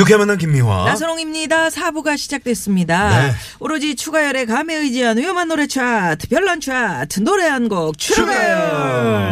유쾌한 만남 김미화. 나선홍입니다. 사부가 시작됐습니다. 네. 오로지 추가열의 감에 의지한 위험한 노래 차트, 별난 차트, 노래 한 곡 추가열.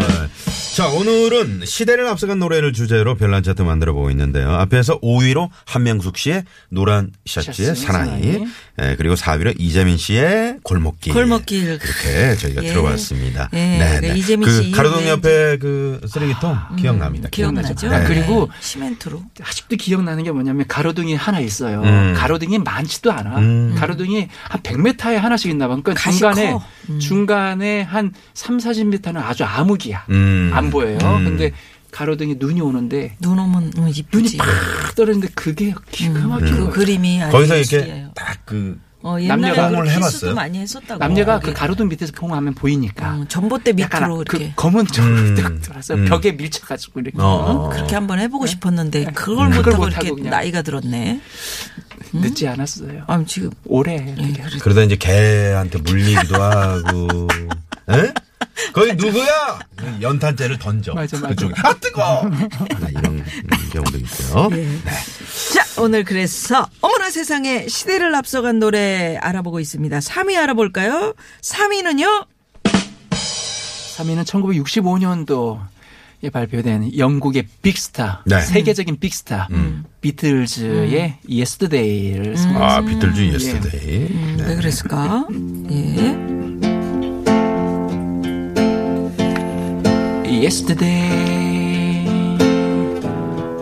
자, 오늘은 시대를 앞서간 노래를 주제로 별난 차트 만들어 보고 있는데요. 앞에서 5위로 한명숙 씨의 노란 셔츠의 셔츠, 사나이, 사나이. 예, 그리고 4위로 이재민 씨의 골목길. 골목길. 이렇게 저희가 예. 들어봤습니다. 예, 그 이재민 그 씨 가로등 옆에 그 쓰레기통 기억납니다. 기억나죠? 네. 그리고 시멘트로. 아직도 기억나는 게 뭐냐면 가로등이 하나 있어요. 음. 가로등이 많지도 않아. 음. 가로등이 한 100m에 하나씩 있나 봐. 그러니까 중간에 커. 음. 중간에 한 3, 40m는 아주 암흑이야. 음. 안 보여요. 음. 근데 가로등이 눈이 오는데 눈 오면 음, 눈이. 팍 떨어지는데 그게 기가 막히고 그 그림이 아주 거기서 이렇게 예술이에요. 딱 그, 어, 남녀가 을 해봤어요? 많이 했었다고. 남녀가 그 거기. 가로등 밑에서 봉하면 보이니까. 음, 전봇대 밑으로 이렇게. 그 검은 쪽으로 음. 딱 들어서 음. 벽에 밀쳐가지고 이렇게 어. 그렇게 한번 해보고 싶었는데 그걸 음. 그걸 못하고 못하고 이렇게 그냥. 나이가 들었네. 늦지 않았어요. 아, 지금 오래 예, 되게 그러다 이제 개한테 물리기도 하고, 에? 거기 누구야? 연탄재를 던져. 맞아, 맞아. 그쪽에. 아, 뜨거! 나 이런 경우도 있고요. 네. 자, 오늘 그래서 어머나 세상에 시대를 앞서간 노래 알아보고 있습니다. 3위 알아볼까요? 3위는요? 3위는 1965년도에 발표된 영국의 빅스타, 네. 세계적인 빅스타, 비틀즈의 Yesterday를 선곡. 아, 비틀즈 예스데이. 네. 왜 그랬을까? 예. Yesterday,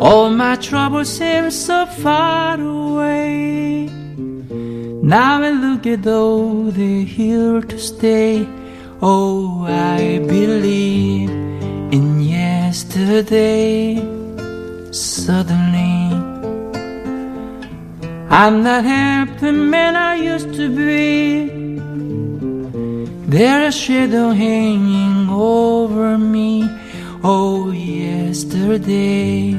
all my troubles seem so far away. Now I look at though they're here to stay. Oh, I believe in yesterday. Suddenly, I'm not half the man I used to be. There's a shadow hanging over me. Oh, yesterday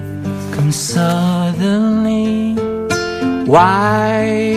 comes suddenly. Why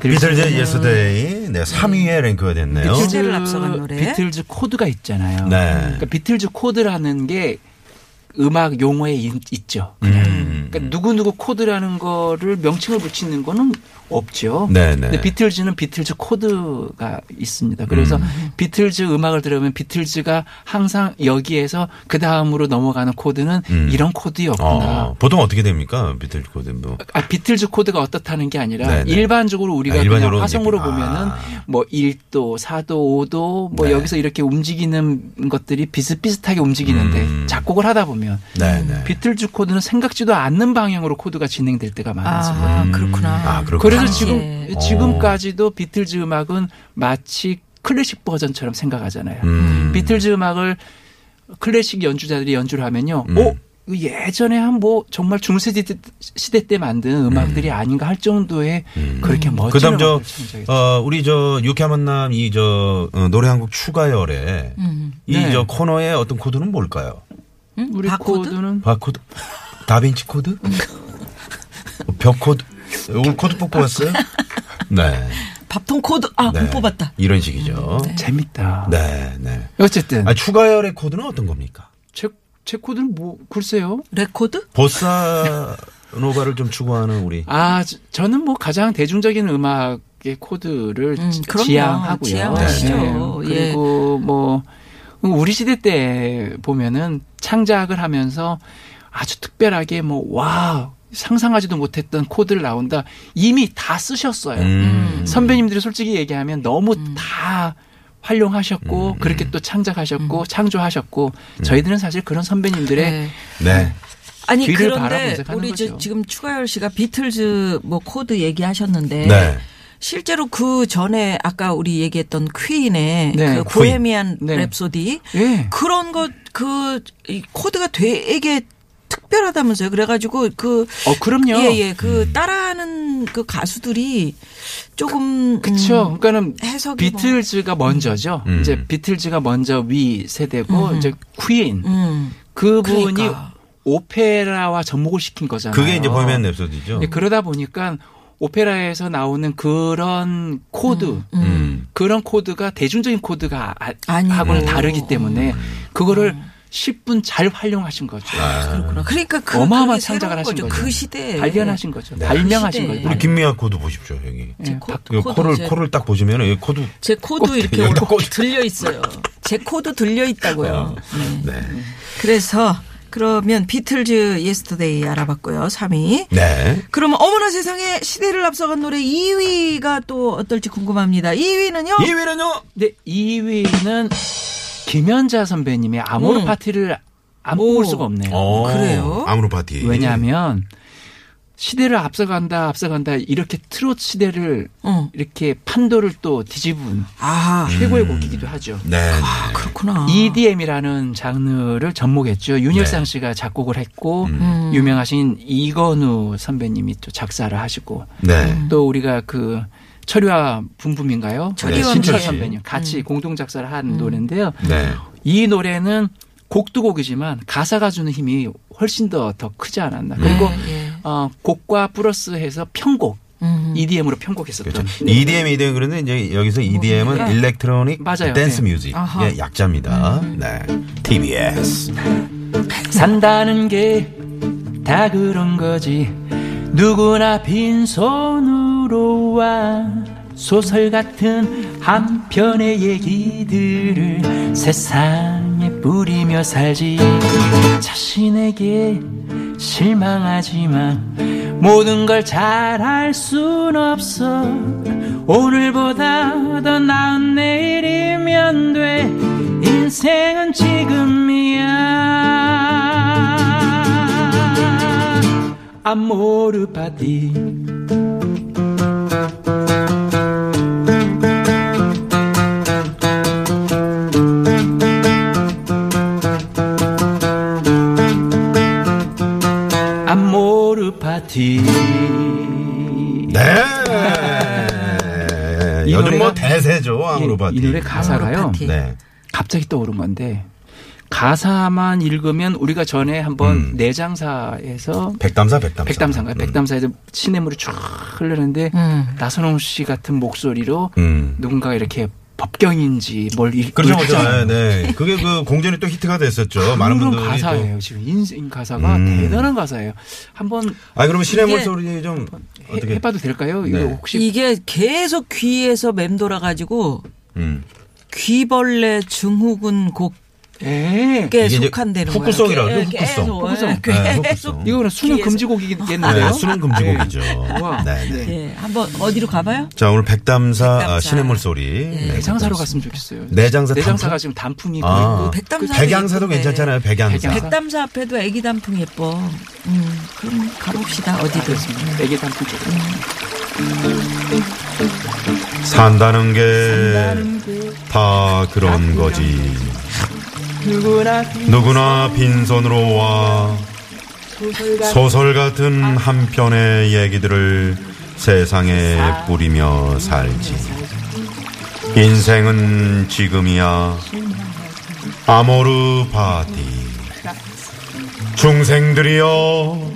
비틀즈. 비틀즈 Yesterday. 네, 3위에 랭크가 됐네요. 비틀즈. 시대를 앞서간 노래. 비틀즈 코드가 있잖아요. 네. 그러니까 비틀즈 코드라는 게 음악 용어에 있- 있죠. 음. 그러니까 누구누구 코드라는 거를 명칭을 붙이는 거는 없죠. 네, 네. 근데 비틀즈는 비틀즈 코드가 있습니다. 그래서 음. 비틀즈 음악을 들으면 비틀즈가 항상 여기에서 그 다음으로 넘어가는 코드는 음. 이런 코드였구나. 어, 보통 어떻게 됩니까? 비틀즈 코드 뭐. 아, 비틀즈 코드가 어떻다는 게 아니라 네네. 일반적으로 우리가 아, 그냥 화성으로 이제- 보면은 아. 뭐 1도, 4도, 5도 뭐 네. 여기서 이렇게 움직이는 것들이 비슷비슷하게 움직이는데 음. 작곡을 하다 보면 네, 네. 비틀즈 코드는 생각지도 않는 방향으로 코드가 진행될 때가 많아집니다. 아, 그렇구나. 아, 그렇구나. 그래서. 지금 어. 지금까지도 비틀즈 음악은 마치 클래식 버전처럼 생각하잖아요. 음. 비틀즈 음악을 클래식 연주자들이 연주를 하면요. 음. 오 예전에 한 뭐 정말 중세 시대- 시대 때 만든 음악들이 아닌가 할 정도의 그렇게 멋진 그다음 저. 어, 우리 저 유쾌한 만남 이저 어, 노래 한 곡 추가열에 이 네. 저 코너의 어떤 코드는 뭘까요? 우리 바코드? 코드는 바코드? 다빈치 코드? 벽 코드? 오늘 코드 뽑고 왔어요? 네. 밥통 코드 아 네. 못 뽑았다. 이런 식이죠. 재밌다. 네, 네. 어쨌든 아, 추가열의 코드는 어떤 겁니까? 제, 제 코드는 뭐 글쎄요. 레코드? 보사 노바를 좀 추구하는 우리. 아 저- 저는 뭐 가장 대중적인 음악의 코드를 음, 지-. 지향하고요. 지향하시죠. 예. 그리고 뭐 우리 시대 때 보면은 창작을 하면서 아주 특별하게 뭐 와 상상하지도 못했던 코드를 나온다 이미 다 쓰셨어요. 음. 선배님들이 솔직히 얘기하면 너무 다 활용하셨고 음. 그렇게 또 창작하셨고 창조하셨고 저희들은 사실 그런 선배님들의 네. 네. 아니 그런데 우리 저. 지금 추가열 씨가 비틀즈 뭐 코드 얘기하셨는데 네. 실제로 그 전에 아까 우리 얘기했던 퀸의 네. 그 보헤미안 네. 랩소디 예. 그런 것 그 코드가 되게 특별하다면서요. 그래가지고 그 어 그럼요. 예 예 그 따라하는 그 가수들이 조금 그렇죠. 음, 그러니까는 해석이 뭐- 비틀즈가 먼저죠. 음. 이제 비틀즈가 먼저 위 세대고 이제 퀸 음. 그분이 그러니까. 오페라와 접목을 시킨 거잖아요. 그게 이제 보헤미안 랩소디죠. 네, 그러다 보니까 오페라에서 나오는 그런 코드, 음. 그런 코드가 대중적인 코드가 아-. 하고는 다르기 때문에 그거를 10분 잘 활용하신 거죠. 그렇구나. 그러니까 그 어마어마한 창작을 하신 거죠. 거죠. 그 시대에 발견하신 거죠. 네. 발명하신 시대에. 거죠. 우리 김미아 코드 보십시오, 여기. 예, 코- 코드 코를 제- 코를 딱 보시면은 이 코드 제 코드 이렇게. 들려 있어요. 제 코드 들려 있다고요. 네. 네. 그래서 그러면 비틀즈 Yesterday 알아봤고요. 3위. 네. 그러면 어머나 세상에 시대를 앞서간 노래 2위가 또 어떨지 궁금합니다. 2위는요? 2위는요? 네, 2위는 김연자 선배님의 아모르 음. 파티를 안 오. 뽑을 수가 없네요. 그래요? 아무로 파티. 왜냐하면 시대를 앞서간다, 앞서간다 이렇게 트로트 시대를 어. 이렇게 판도를 또 뒤집은 아, 최고의 곡이기도 하죠. 네. 네. 그렇구나. EDM이라는 장르를 접목했죠. 윤일상 네. 씨가 작곡을 했고 음. 유명하신 이건우 선배님이 또 작사를 하시고 네. 또 우리가 그 철화 붐붐인가요? 철이와 네. 선배님 같이 공동 작사를 한 노래인데요. 네. 이 노래는 곡도 곡이지만 가사가 주는 힘이 훨씬 더 더 크지 않았나. 그리고 예. 어, 곡과 플러스해서 편곡 음. EDM으로 편곡했었던. 그렇죠. 네. EDM, EDM 그런데 이제 여기서 EDM은 뭡니까? electronic 맞아요. 댄스 네. 뮤직의 아하. 약자입니다. 네. TBS. 산다는 게 다 그런 거지. 누구나 빈손으로 와 소설 같은 한 편의 얘기들을 세상에 뿌리며 살지. 자신에게 실망하지만 모든 걸 잘할 순 없어. 오늘보다 더 나은 내일이면 돼. 인생은 지금이야. 아모르 파티. 파티. 네. 이 요즘 뭐 노래가- 대세죠. 아무로 이- 파티. 이 노래 가사가요. 네. 갑자기 떠오른 건데 가사만 읽으면 우리가 전에 한번 음. 내장사에서 백담사, 백담사. 백담사인가요? 음. 백담사에서 시냇물이 쫙 흐르는데 음. 나선홍 씨 같은 목소리로 음. 누군가 이렇게 법경인지 뭘 읽, 그렇죠, 그렇죠. 네, 네. 그게 그 공전이 또 히트가 됐었죠. 많은 분들이 가사예요. 또. 지금 인생 가사가 음. 대단한 가사예요. 한번 아, 그러면 시냇물 이게- 소리 좀 해, 어떻게? 해봐도 될까요? 이거 네. 혹시 이게 계속 귀에서 맴돌아 가지고 음. 귀벌레 증후군 곡 예. 꽤 이제 속한다는 거예요. 후크송. 네, 계속 후크송. 이거는 수능 귀에서. 금지곡이겠는데요. 네, 수능 금지곡이죠. 와. 네, 네. 예, 한번 어디로 가봐요? 자, 오늘 백담사, 백담사. 아, 시냇물 소리. 네, 내장사로 백담사. 갔으면 좋겠어요. 내장사 내장사가 단풍? 지금 단풍이 아. 있고 백담사 백양사도 괜찮잖아요. 백양사. 백담사 앞에도 애기 단풍 예뻐. 음, 그럼 가봅시다 어디든. 애기 단풍 쪽으로. 산다는 게 다 그런 거지. 누구나 빈손으로 와 소설 같은 한 편의 얘기들을 세상에 뿌리며 살지. 인생은 지금이야. 아모르 파티. 중생들이여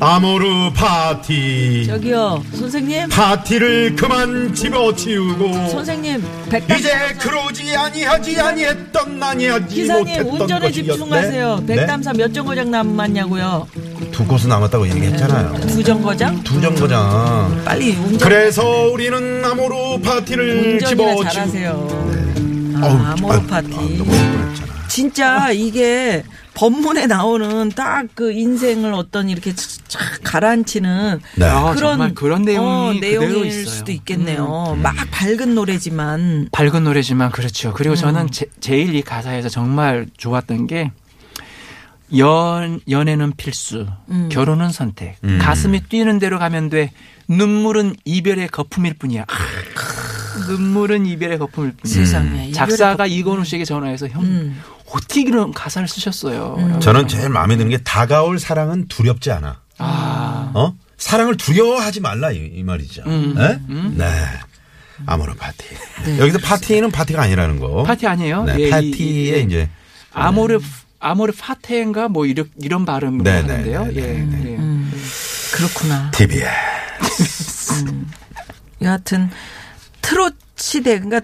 아모르 파티. 저기요, 선생님. 파티를 그만 집어치우고 선생님, 백담 이제 그러지 아니하지 아니했던 아니하지 기사님 운전에 것이었네. 집중하세요. 네? 백담사 몇 정거장 남았냐고요? 두 곳은 남았다고 얘기했잖아요. 두 정거장? 두 정거장. 빨리 운전. 그래서 우리는 아모르 파티를 운전이나 집어치우고 잘하세요. 아, 어우, 아모르 파티. 아, 너무 뻔했잖아. 진짜 이게 법문에 나오는 딱 그 인생을 어떤 이렇게 쫙 가라앉히는 네. 아, 그런 정말 그런 내용이 어, 그대로 내용일 있어요. 수도 있겠네요. 음. 막 밝은 노래지만 밝은 노래지만 그렇죠. 그리고 음. 저는 제, 제일 이 가사에서 정말 좋았던 게 연, 연애는 필수, 음. 결혼은 선택. 음. 가슴이 뛰는 대로 가면 돼. 눈물은 이별의 거품일 뿐이야. 아, 눈물은 이별의 거품일 뿐이야. 세상에 이별의 작사가 거품. 이건우 씨에게 전화해서 형 음. 어떻게 이런 가사를 쓰셨어요? 저는 제일 마음에 드는 게 다가올 사랑은 두렵지 않아. 아, 어? 사랑을 두려워하지 말라 이, 이 말이죠. 음. 네? 네. 아모르 파티. 여기서 파티는 파티가 아니라는 거. 파티 아니에요? 네, 예, 이- 파티에 이- 이제 아모르 아모르 파테인가 뭐 이런 이런 발음을 네, 네, 하는데요. 네, 네, 예. 네. 예. 음, 그렇구나. TBS. 여하튼 트롯 시대 그러니까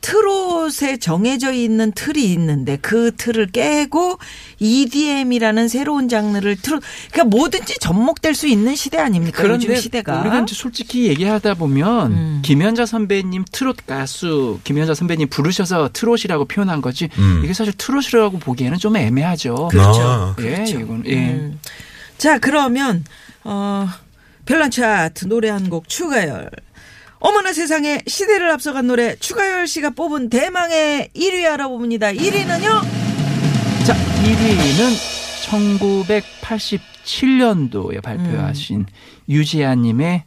트롯에 정해져 있는 틀이 있는데 그 틀을 깨고 EDM이라는 새로운 장르를 트롯 그러니까 뭐든지 접목될 수 있는 시대 아닙니까? 그런데 요즘 시대가 우리가 이제 솔직히 얘기하다 보면 음. 김연자 선배님 트롯 가수 김연자 선배님 부르셔서 트롯이라고 표현한 거지 음. 이게 사실 트롯이라고 보기에는 좀 애매하죠. 그렇죠. 아, 예, 그렇죠. 이건 예. 음. 자 그러면 어 별난 차트 노래 한 곡 추가열 어머나 세상에 시대를 앞서간 노래 추가열 씨가 뽑은 대망의 1위 알아봅니다. 1위는요? 자, 1위는 1987년도에 발표하신 유재하님의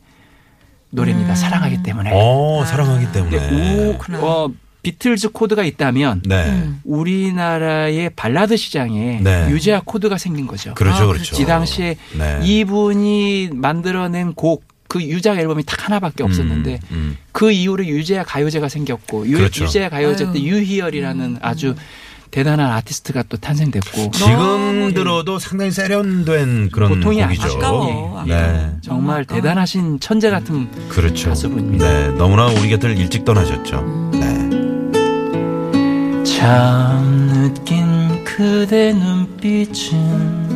노래입니다. 사랑하기 때문에. 어, 사랑하기 때문에. 네, 오, 어, 비틀즈 코드가 있다면 네. 음. 우리나라의 발라드 시장에 네. 유재하 코드가 생긴 거죠. 그렇죠, 아, 그렇죠. 이 당시에 네. 이분이 만들어낸 곡, 그 유작 앨범이 딱 하나밖에 없었는데 음, 음. 그 이후로 유재하 가요제가 생겼고 유, 그렇죠. 유재하 가요제 때 아유. 음. 유희열이라는 아주 대단한 아티스트가 또 탄생됐고 지금 들어도 상당히 세련된 그런 보통이 곡이죠. 아까워. 네. 정말 아까워. 대단하신 천재 같은 그렇죠. 가수분입니다. 네. 너무나 우리 곁을 일찍 떠나셨죠. 네. 참 느낀 그대 눈빛은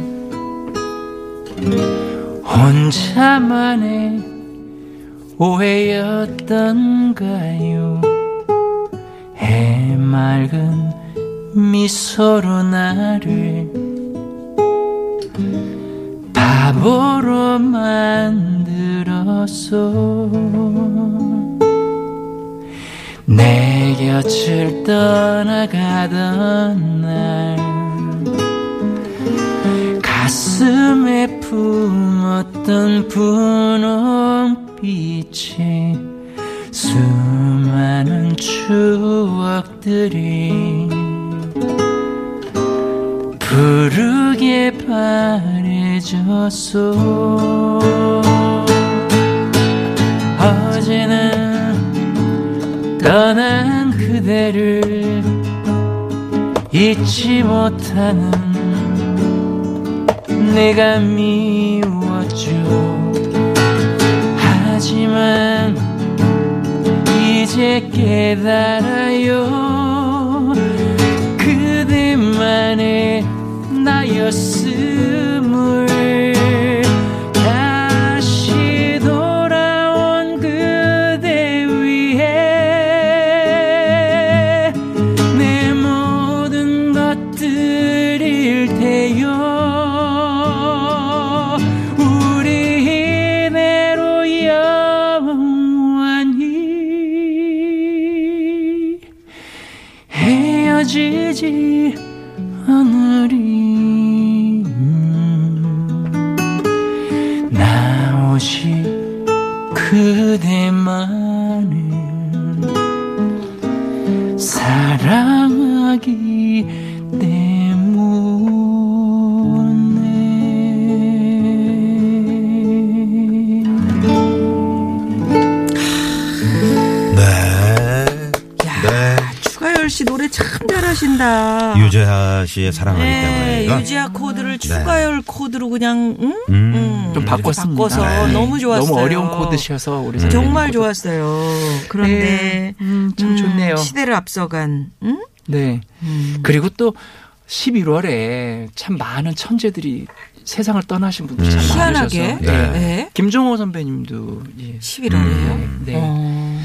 혼자만의 오해였던가요. 해맑은 미소로 나를 바보로 만들었어 내 곁을 떠나가던 날 가슴에 품 었던 분홍빛에 수많은 추억들이 부르게 바래졌어 어제는 떠난 그대를 잊지 못하는 내가 미 웠죠 하지만 이제 깨달아요. 그대만의 나였음 헤어 유재하 씨의 사랑하기 네, 때문에가 유재하 코드를 추가열 코드로 그냥 응? 음. 음. 좀 바꿨습니다. 바꿔서 네. 너무 좋았어요. 너무 어려운 코드셔서 우리 선생님 정말 코드. 좋았어요. 그런데 네, 음, 참 좋네요. 시대를 앞서간 음? 네. 그리고 또 11월에 참 많은 천재들이 세상을 떠나신 분들이 참 희한하게 많으셔서 네. 네. 김정호 선배님도 예. 11월에요. 네. 어.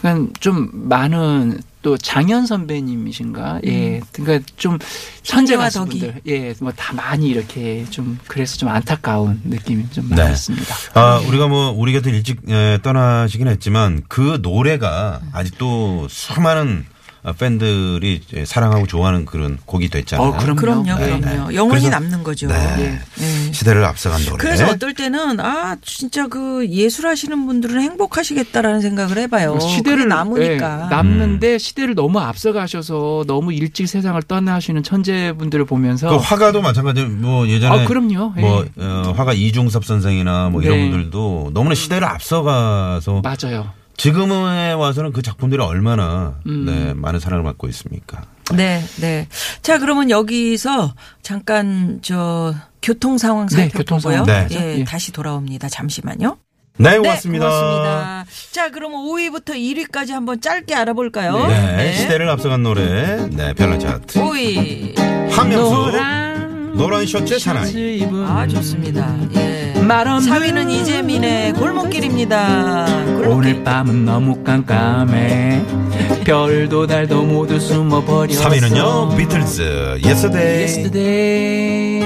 그러니까 좀 많은 또 장현 선배님이신가 예 그러니까 좀 천재 천재와 덕이. 가수분들 예 뭐 다 많이 이렇게 좀 그래서 좀 안타까운 느낌이 좀 네. 많습니다. 아, 우리가 뭐, 우리 곁을 일찍 에, 떠나시긴 했지만 그 노래가 아직도 수많은 어, 팬들이 이제 사랑하고 좋아하는 그런 곡이 됐잖아요. 어, 그럼요. 그럼요, 네, 그럼요. 네. 영원히 그래서- 남는 거죠. 네. 네. 시대를 앞서간 노래. 그래서 어떨 때는 아 진짜 그 예술하시는 분들은 행복하시겠다라는 생각을 해봐요. 시대를 남으니까. 예, 남는데 시대를 너무 앞서가셔서 너무 일찍 세상을 떠나시는 천재분들을 보면서 그 화가도 마찬가지 뭐 예전에 아, 그럼요. 예. 뭐 어, 화가 이중섭 선생이나 뭐 이런 네. 분들도 너무나 시대를 앞서가서 맞아요. 지금에 와서는 그 작품들이 얼마나 음. 네, 많은 사랑을 받고 있습니까? 네, 네. 자, 그러면 여기서 잠깐 저 교통 상황 네, 살펴보고요. 교통 상황 네. 예, 예. 다시 돌아옵니다. 잠시만요. 네, 네, 고맙습니다. 고맙습니다. 자, 그러면 5위부터 1위까지 한번 짧게 알아볼까요? 네, 시대를 앞서간 노래. 네, 별난 차트. 5위. 한명수 노란 노란 셔츠의 사나이. 입은 아, 좋습니다. 예. 말 없는 4위는 이재민의 골목길입니다. 골목길. 오늘 밤은 너무 깜깜해 별도 달도 모두 숨어버렸어 3위는요, 비틀즈, Yesterday. Yesterday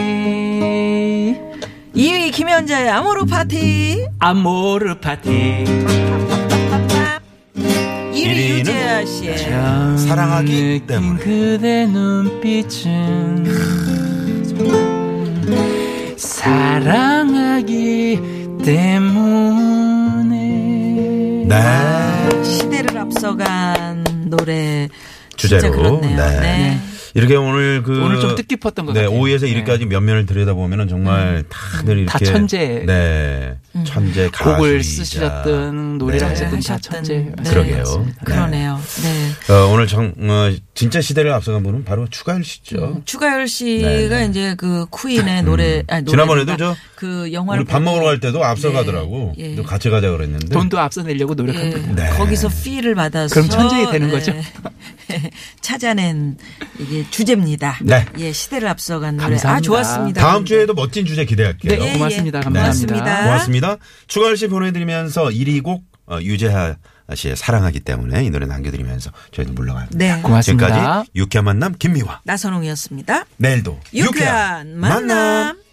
2위 김연자의 아모르 파티. 아모르 파티 1위 일위는 유재하 씨의 사랑하기 때문에. 그대 눈빛은 사랑하기 때문에 네. 시대를 앞서간 노래 주제로. 진짜 그렇네요. 네. 네. 이렇게 오늘 그. 오늘 좀 뜻깊었던 것 네, 같아요. 5위에서 네. 1위까지 몇 면을 들여다보면은 정말 다들 이렇게. 다 천재. 네. 천재 가수. 곡을 쓰셨던 노래를 네. 하셨던 다 천재 네. 그러게요. 그러네요. 네. 어, 오늘 정, 어, 진짜 시대를 앞서간 분은 바로 추가열 씨죠. 추가열 씨가 네, 네. 이제 그 쿠인의 노래, 아니, 지난번에도 저 그 영화를 우리 밥 먹으러 갈 때도 앞서가더라고. 예, 예. 또 같이 가자 그랬는데. 돈도 앞서 내려고 노력하고 예, 네. 거기서 피를 받아서 그럼 천재가 되는 거죠? 찾아낸 이게 주제입니다. 네. 예, 시대를 앞서간 노래. 아, 감사합니다. 좋았습니다. 다음 주에도 멋진 주제 기대할게요. 네, 고맙습니다. 예. 감사합니다. 고맙습니다. 고맙습니다. 추가열 씨 보내드리면서 1위 곡 어, 유재하 씨의 사랑하기 때문에 이 노래 남겨드리면서 저희는 물러갑니다. 네. 고맙습니다. 지금까지 유쾌한 만남 김미화. 나선홍이었습니다. 내일도 유쾌한 만남.